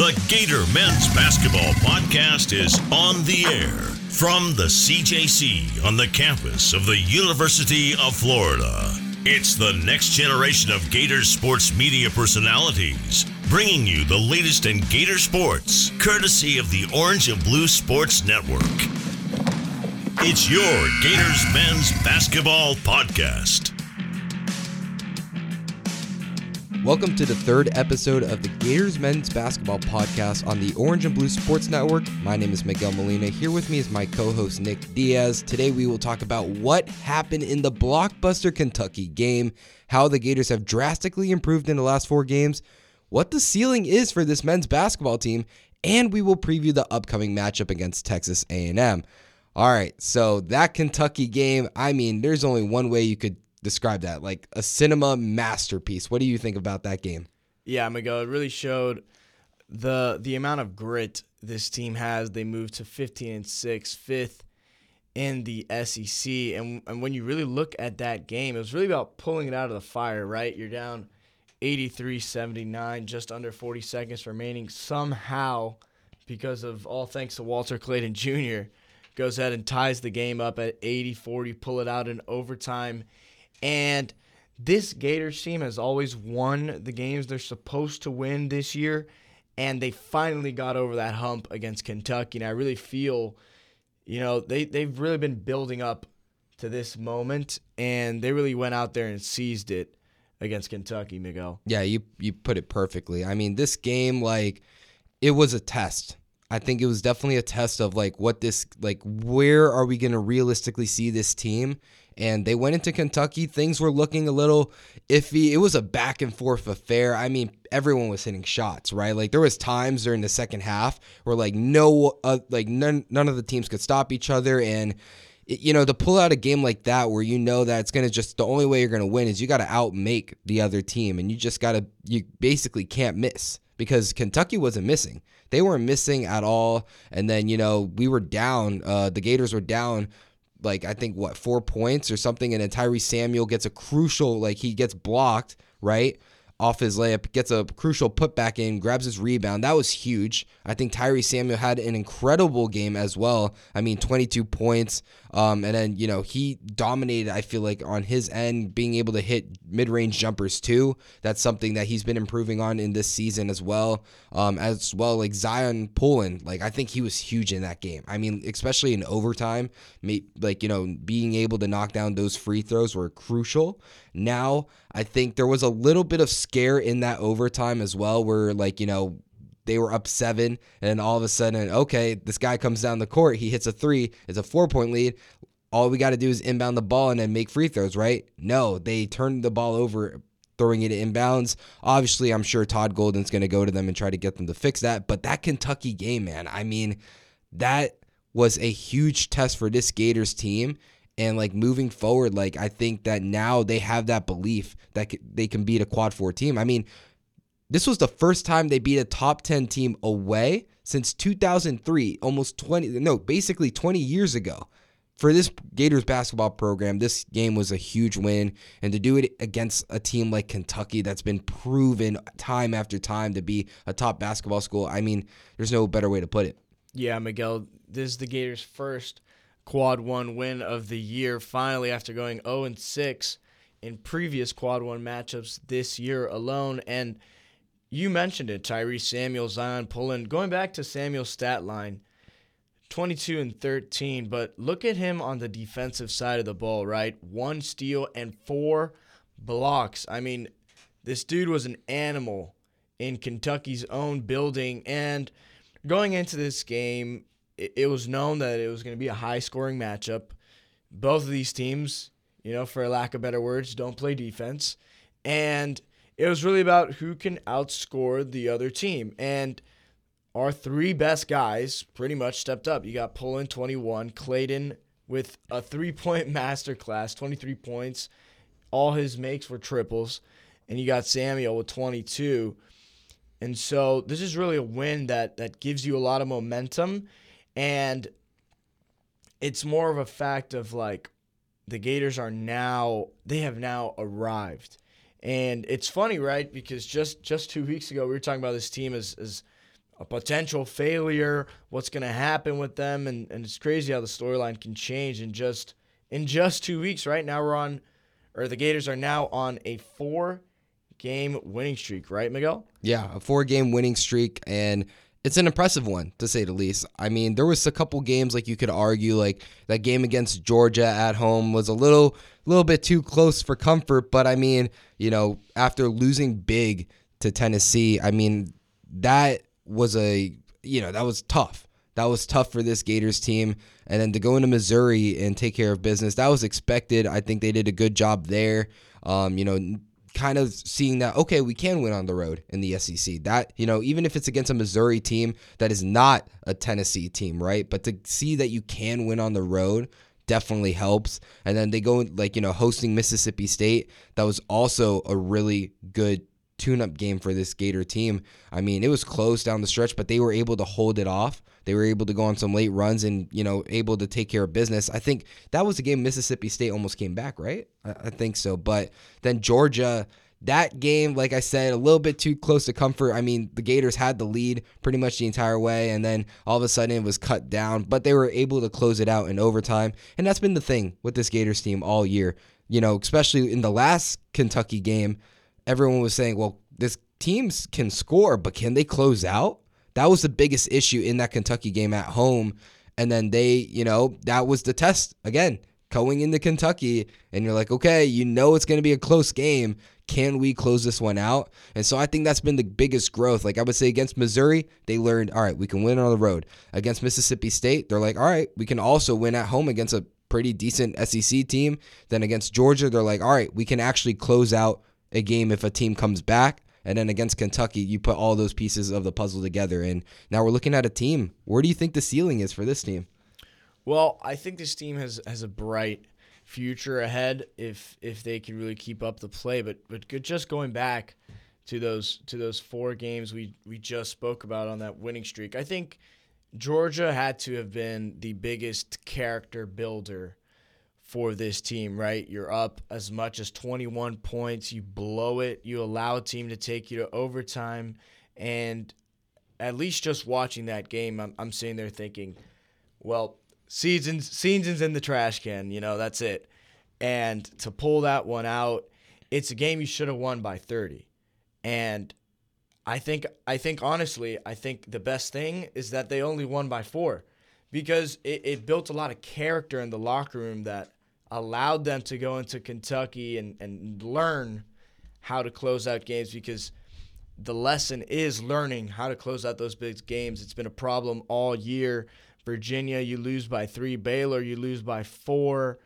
The Gator Men's Basketball Podcast is on the air from the CJC on the campus of the University of Florida. It's the next generation of Gator sports media personalities, bringing you the latest in Gator sports, courtesy of the Orange and Blue Sports Network. It's your Gators Men's Basketball Podcast. Welcome to the third episode of the Gators Men's Basketball Podcast on the Orange and Blue Sports Network. My name is Miguel Molina. Here with me is my co host, Nick Diaz. Today, we will talk about what happened in the blockbuster Kentucky game, how the Gators have drastically improved in the last four games, what the ceiling is for this men's basketball team, and we will preview the upcoming matchup against Texas A&M. All right, so that Kentucky game, I mean, there's only one way you could describe that like a cinema masterpiece. What do you think about that game? Yeah, Miguel, it really showed the the amount of grit this team has. They moved to 15 and 6, fifth in the SEC. And, and when you really look at that game, it was really about pulling it out of the fire, right? You're down 83 79, just under 40 seconds remaining. Somehow, because of all thanks to Walter Clayton Jr., goes ahead and ties the game up at 80 40, pull it out in overtime. And this Gators team has always won the games they're supposed to win this year. And they finally got over that hump against Kentucky. And I really feel, you know, they, they've really been building up to this moment. And they really went out there and seized it against Kentucky, Miguel. Yeah, you you put it perfectly. I mean, this game, like, it was a test. I think it was definitely a test of like what this like where are we going to realistically see this team and they went into Kentucky. Things were looking a little iffy. It was a back and forth affair. I mean, everyone was hitting shots, right? Like there was times during the second half where like no, uh, like none, none of the teams could stop each other, and you know to pull out a game like that where you know that it's gonna just the only way you're gonna win is you got to outmake the other team, and you just gotta you basically can't miss because Kentucky wasn't missing. They weren't missing at all. And then, you know, we were down. Uh, the Gators were down like I think what four points or something, and then Tyrese Samuel gets a crucial like he gets blocked right off his layup, gets a crucial putback in, grabs his rebound. That was huge. I think Tyrese Samuel had an incredible game as well. I mean, 22 points. Um, and then, you know, he dominated, I feel like, on his end, being able to hit mid range jumpers too. That's something that he's been improving on in this season as well. Um, as well, like Zyon Pullin, like, I think he was huge in that game. I mean, especially in overtime, like, you know, being able to knock down those free throws were crucial. Now, I think there was a little bit of scare in that overtime as well, where, like, you know, they were up seven, and all of a sudden, okay, this guy comes down the court, he hits a three, it's a four point lead. All we got to do is inbound the ball and then make free throws, right? No, they turned the ball over, throwing it inbounds. Obviously, I'm sure Todd Golden's going to go to them and try to get them to fix that. But that Kentucky game, man, I mean, that was a huge test for this Gators team. And like moving forward, like I think that now they have that belief that they can beat a quad four team. I mean, this was the first time they beat a top 10 team away since 2003, almost 20, no, basically 20 years ago. For this Gators basketball program, this game was a huge win. And to do it against a team like Kentucky that's been proven time after time to be a top basketball school, I mean, there's no better way to put it. Yeah, Miguel, this is the Gators' first quad one win of the year, finally, after going 0 and 6 in previous quad one matchups this year alone. And you mentioned it, Tyrese Samuel, Zyon Pullin. Going back to Samuel's stat line, 22 and 13, but look at him on the defensive side of the ball, right? One steal and four blocks. I mean, this dude was an animal in Kentucky's own building. And going into this game, it, it was known that it was going to be a high scoring matchup. Both of these teams, you know, for lack of better words, don't play defense. And it was really about who can outscore the other team. And our three best guys pretty much stepped up. You got Pullin 21, Clayton with a three point masterclass, 23 points. All his makes were triples. And you got Samuel with 22. And so this is really a win that that gives you a lot of momentum and it's more of a fact of like the Gators are now they have now arrived. And it's funny, right? Because just just two weeks ago we were talking about this team as as a potential failure, what's going to happen with them and, and it's crazy how the storyline can change in just in just 2 weeks. Right now we're on or the Gators are now on a 4 game winning streak, right, Miguel? Yeah, a four game winning streak and it's an impressive one to say the least. I mean, there was a couple games like you could argue like that game against Georgia at home was a little little bit too close for comfort, but I mean, you know, after losing big to Tennessee, I mean, that was a you know that was tough. That was tough for this Gators team, and then to go into Missouri and take care of business, that was expected. I think they did a good job there. Um, you know, kind of seeing that okay, we can win on the road in the SEC. That you know, even if it's against a Missouri team that is not a Tennessee team, right? But to see that you can win on the road definitely helps. And then they go like you know hosting Mississippi State. That was also a really good tune-up game for this Gator team. I mean, it was close down the stretch, but they were able to hold it off. They were able to go on some late runs and you know able to take care of business. I think that was the game Mississippi State almost came back, right? I, I think so. But then Georgia. That game, like I said, a little bit too close to comfort. I mean, the Gators had the lead pretty much the entire way, and then all of a sudden it was cut down, but they were able to close it out in overtime. And that's been the thing with this Gators team all year. You know, especially in the last Kentucky game, everyone was saying, well, this teams can score, but can they close out? That was the biggest issue in that Kentucky game at home. And then they, you know, that was the test again, going into Kentucky. And you're like, okay, you know it's going to be a close game. Can we close this one out? And so I think that's been the biggest growth. Like I would say against Missouri, they learned, all right, we can win on the road. Against Mississippi State, they're like, all right, we can also win at home against a pretty decent SEC team. Then against Georgia, they're like, all right, we can actually close out a game if a team comes back. And then against Kentucky, you put all those pieces of the puzzle together. And now we're looking at a team. Where do you think the ceiling is for this team? Well, I think this team has, has a bright future ahead if if they can really keep up the play. But but just going back to those to those four games we we just spoke about on that winning streak, I think Georgia had to have been the biggest character builder for this team, right? You're up as much as 21 points, you blow it, you allow a team to take you to overtime, and at least just watching that game, I'm, I'm sitting there thinking, well, seasons seasons in the trash can, you know, that's it. And to pull that one out, it's a game you should have won by 30. And I think I think honestly, I think the best thing is that they only won by 4 because it, it built a lot of character in the locker room that allowed them to go into Kentucky and, and learn how to close out games because the lesson is learning how to close out those big games. It's been a problem all year. Virginia, you lose by three. Baylor, you lose by four.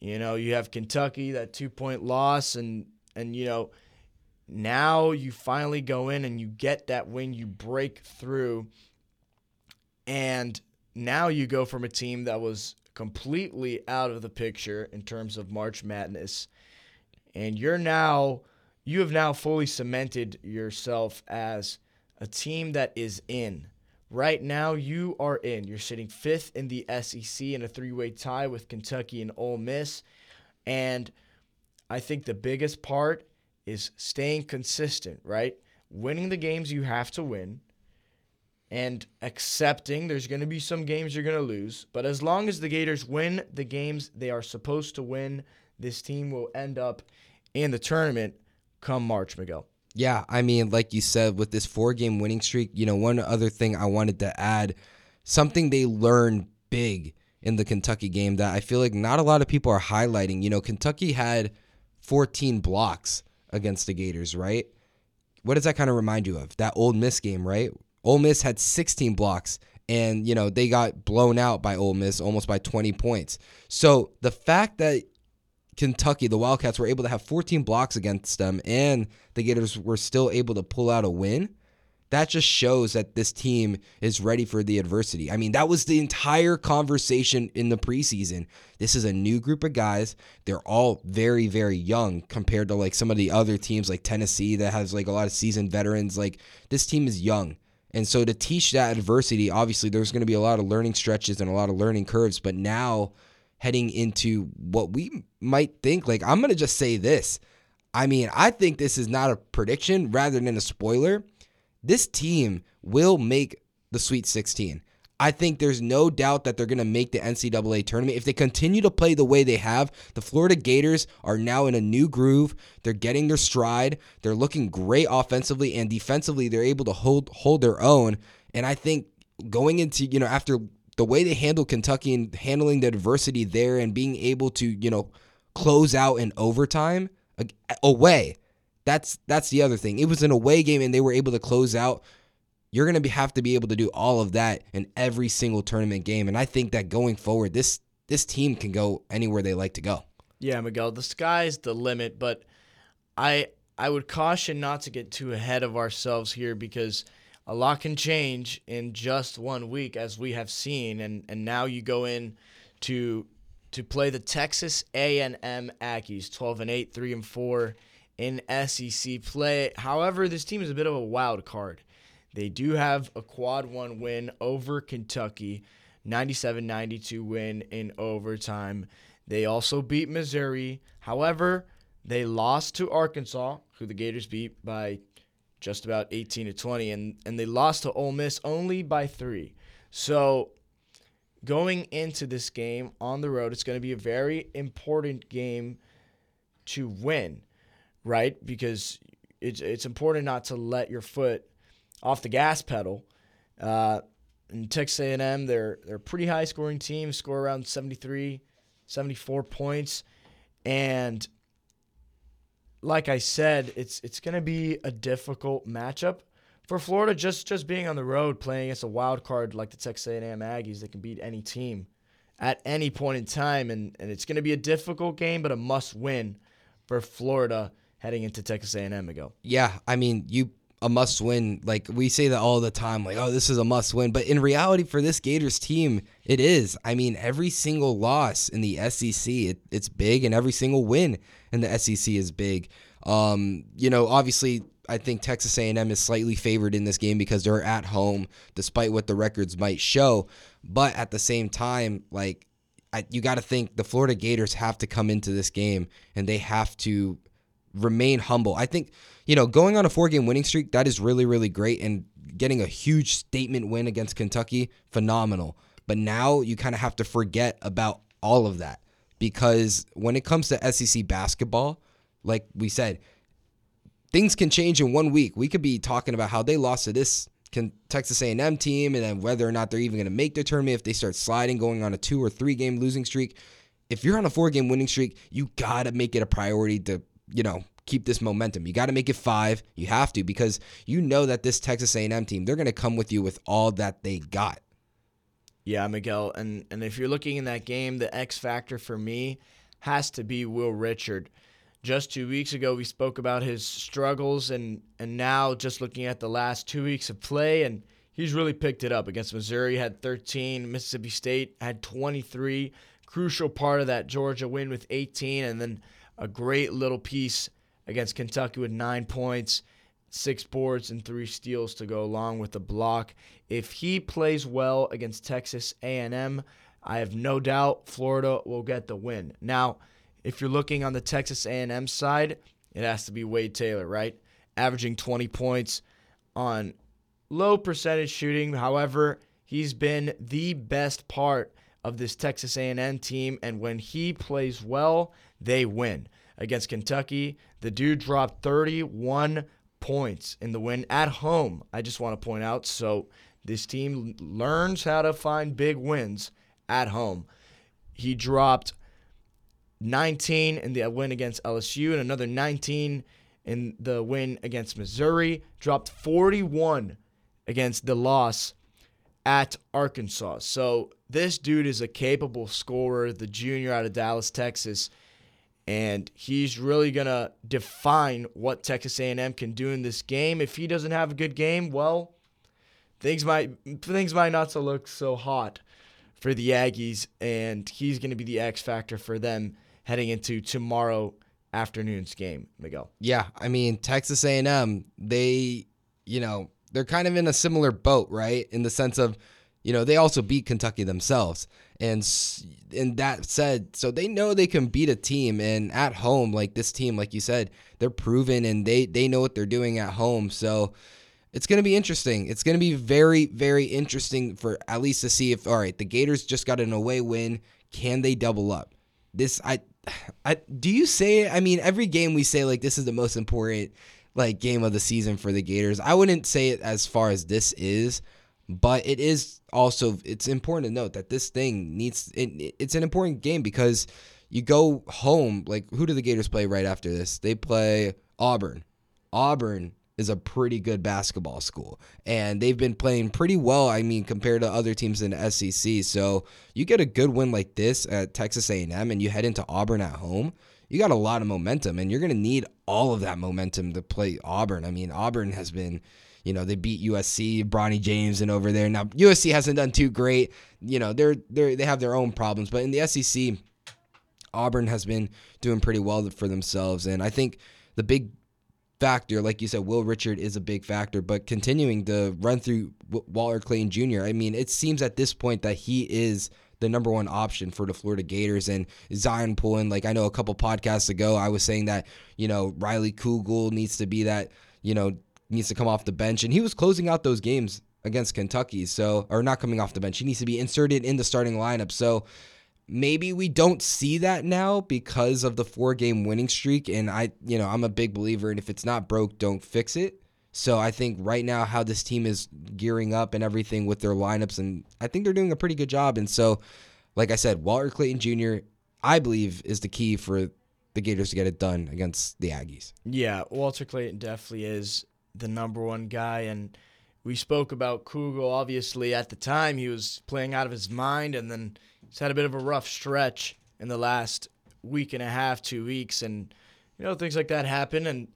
You know, you have Kentucky, that two point loss, and and you know, now you finally go in and you get that win, you break through, and now you go from a team that was completely out of the picture in terms of March Madness. And you're now, you have now fully cemented yourself as a team that is in. Right now, you are in. You're sitting fifth in the SEC in a three way tie with Kentucky and Ole Miss. And I think the biggest part is staying consistent, right? Winning the games you have to win and accepting there's going to be some games you're going to lose. But as long as the Gators win the games they are supposed to win, this team will end up in the tournament come March, Miguel. Yeah, I mean, like you said, with this four game winning streak, you know, one other thing I wanted to add something they learned big in the Kentucky game that I feel like not a lot of people are highlighting. You know, Kentucky had 14 blocks against the Gators, right? What does that kind of remind you of? That Ole Miss game, right? Ole Miss had 16 blocks and you know they got blown out by Ole Miss almost by 20 points. So the fact that Kentucky, the Wildcats were able to have 14 blocks against them and the Gators were still able to pull out a win, that just shows that this team is ready for the adversity. I mean, that was the entire conversation in the preseason. This is a new group of guys. They're all very, very young compared to like some of the other teams like Tennessee that has like a lot of seasoned veterans. Like this team is young. And so to teach that adversity, obviously there's going to be a lot of learning stretches and a lot of learning curves. But now heading into what we might think, like I'm going to just say this. I mean, I think this is not a prediction rather than a spoiler. This team will make the Sweet 16. I think there's no doubt that they're going to make the NCAA tournament. If they continue to play the way they have, the Florida Gators are now in a new groove. They're getting their stride. They're looking great offensively and defensively. They're able to hold hold their own. And I think going into, you know, after the way they handled Kentucky and handling the adversity there and being able to, you know, close out in overtime away. That's that's the other thing. It was an away game and they were able to close out you're going to have to be able to do all of that in every single tournament game. And I think that going forward, this this team can go anywhere they like to go. Yeah, Miguel, the sky's the limit, but I I would caution not to get too ahead of ourselves here because a lot can change in just one week, as we have seen, and and now you go in to to play the Texas A&M Aggies, 12 and 8, 3 and 4 in SEC play. However, this team is a bit of a wild card. They do have a quad one win over Kentucky, 97 92 win in overtime. They also beat Missouri. However, they lost to Arkansas, who the Gators beat by just about 18 to 20, and, and they lost to Ole Miss only by three. So, going into this game on the road, it's going to be a very important game to win, right? Because it's, it's important not to let your foot off the gas pedal. Uh, and Texas A&M, they're they're a pretty high scoring team, score around 73, 74 points, and like I said, it's it's going to be a difficult matchup for Florida. Just just being on the road, playing against a wild card like the Texas A&M Aggies, that can beat any team at any point in time, and and it's going to be a difficult game, but a must win for Florida heading into Texas A&M. Ago. Yeah, I mean you a must win. Like we say that all the time, like, oh, this is a must win. But in reality, for this Gators team, it is. I mean, every single loss in the SEC, it, it's big, and every single win in the SEC is big. Um, you know, obviously, I think Texas A&M is slightly favored in this game because they're at home, despite what the records might show. But at the same time, like, I, you got to think the Florida Gators have to come into this game and they have to remain humble. I think you know, going on a four game winning streak, that is really, really great. And getting a huge statement win against Kentucky, phenomenal. But now you kind of have to forget about all of that because when it comes to SEC basketball, like we said, things can change in one week. We could be talking about how they lost to this Texas A&M team, and then whether or not they're even going to make the tournament if they start sliding, going on a two or three game losing streak. If you're on a four game winning streak, you gotta make it a priority to you know keep this momentum. You got to make it five. You have to because you know that this Texas A&M team they're going to come with you with all that they got. Yeah, Miguel, and and if you're looking in that game, the X factor for me has to be Will Richard. Just two weeks ago, we spoke about his struggles, and and now just looking at the last two weeks of play, and he's really picked it up against Missouri. Had 13, Mississippi State had 23. Crucial part of that Georgia win with 18, and then a great little piece against Kentucky with nine points, six boards, and three steals to go along with the block. If he plays well against Texas A&M, I have no doubt Florida will get the win. Now, if you're looking on the Texas A&M side, it has to be Wade Taylor, right? Averaging 20 points on low percentage shooting. However, he's been the best part of this Texas A&M team and when he plays well, they win against Kentucky. The dude dropped 31 points in the win at home. I just want to point out. So this team learns how to find big wins at home. He dropped 19 in the win against LSU and another 19 in the win against Missouri. Dropped 41 against the loss at Arkansas. So this dude is a capable scorer, the junior out of Dallas, Texas and he's really going to define what Texas A&M can do in this game. If he doesn't have a good game, well, things might things might not so look so hot for the Aggies and he's going to be the X factor for them heading into tomorrow afternoon's game, Miguel. Yeah, I mean, Texas A&M, they, you know, they're kind of in a similar boat, right? In the sense of you know, they also beat Kentucky themselves. And and that said, so they know they can beat a team and at home like this team like you said, they're proven and they they know what they're doing at home. So it's going to be interesting. It's going to be very, very interesting for at least to see if all right, the Gators just got an away win. Can they double up? This I, I do you say? I mean, every game we say like this is the most important like game of the season for the Gators. I wouldn't say it as far as this is, but it is also it's important to note that this thing needs it, it's an important game because you go home like who do the Gators play right after this? They play Auburn. Auburn is a pretty good basketball school and they've been playing pretty well i mean compared to other teams in the sec so you get a good win like this at texas a&m and you head into auburn at home you got a lot of momentum and you're going to need all of that momentum to play auburn. I mean auburn has been you know they beat usc bronny james and over there. Now usc hasn't done too great. You know they're they they have their own problems but in the sec auburn has been doing pretty well for themselves. And i think the big factor. Like you said, Will Richard is a big factor, but continuing to run through Walter Clayton Jr., I mean, it seems at this point that he is the number one option for the Florida Gators and Zyon Pullin. Like I know a couple podcasts ago, I was saying that, you know, Riley Kugel needs to be that, you know, needs to come off the bench. And he was closing out those games against Kentucky. So, or not coming off the bench. He needs to be inserted in the starting lineup. So, maybe we don't see that now because of the four game winning streak. And i you know i'm a big believer and if it's not broke don't fix it. So i think right now how this team is gearing up and everything with their lineups and i think they're doing a pretty good job. And so like i said walter clayton jr i believe is the key for the gators to get it done against the aggies. Yeah walter clayton definitely is the number one guy. And we spoke about Kugel. Obviously, at the time, he was playing out of his mind, and then he's had a bit of a rough stretch in the last week and a half, two weeks, and you know things like that happen. And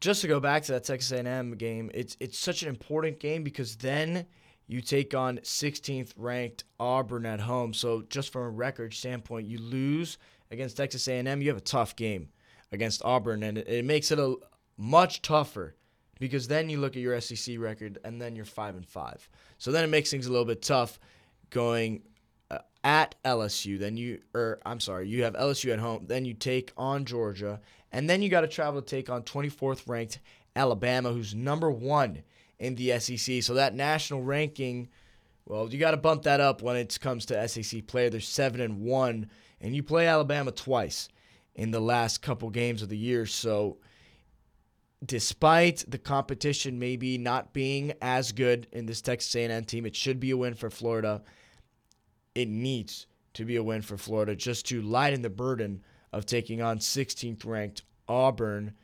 just to go back to that Texas A&M game, it's it's such an important game because then you take on 16th ranked Auburn at home. So just from a record standpoint, you lose against Texas A&M, you have a tough game against Auburn, and it, it makes it a much tougher because then you look at your SEC record and then you're five and five. So then it makes things a little bit tough going uh, at LSU. Then you, or I'm sorry, you have LSU at home. Then you take on Georgia, and then you got to travel to take on 24th ranked Alabama, who's number one in the SEC. So that national ranking, well, you got to bump that up when it comes to SEC play. They're seven and one, and you play Alabama twice in the last couple games of the year. So despite the competition maybe not being as good in this Texas A&M team, it should be a win for Florida. It needs to be a win for Florida just to lighten the burden of taking on 16th ranked Auburn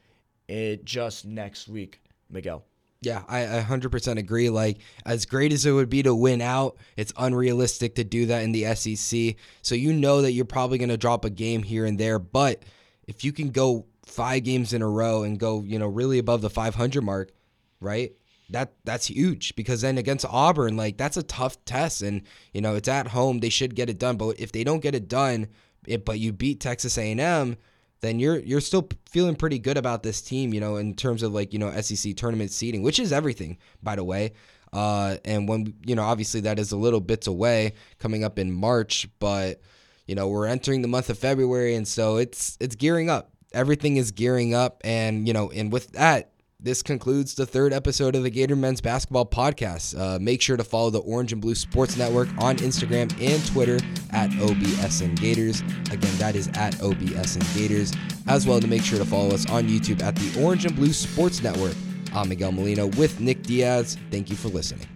it just next week. Miguel. Yeah, I 100% agree. Like, as great as it would be to win out, it's unrealistic to do that in the SEC. So, you know that you're probably going to drop a game here and there. But if you can go five games in a row and go, you know, really above the 500 mark, right? That that's huge because then against Auburn, like that's a tough test, and you know it's at home. They should get it done, but if they don't get it done, it, but you beat Texas A&M, then you're you're still feeling pretty good about this team, you know, in terms of like you know SEC tournament seeding, which is everything, by the way. Uh, and when you know, obviously that is a little bits away, coming up in March, but you know we're entering the month of February, and so it's it's gearing up everything is gearing up. And, you know, and with that, this concludes the third episode of the Gator Men's Basketball Podcast. Uh, make sure to follow the Orange and Blue Sports Network on Instagram and Twitter at OBSN Gators. Again, that is at OBSN Gators. As well to make sure to follow us on YouTube at the Orange and Blue Sports Network. I'm Miguel Molina with Nick Diaz. Thank you for listening.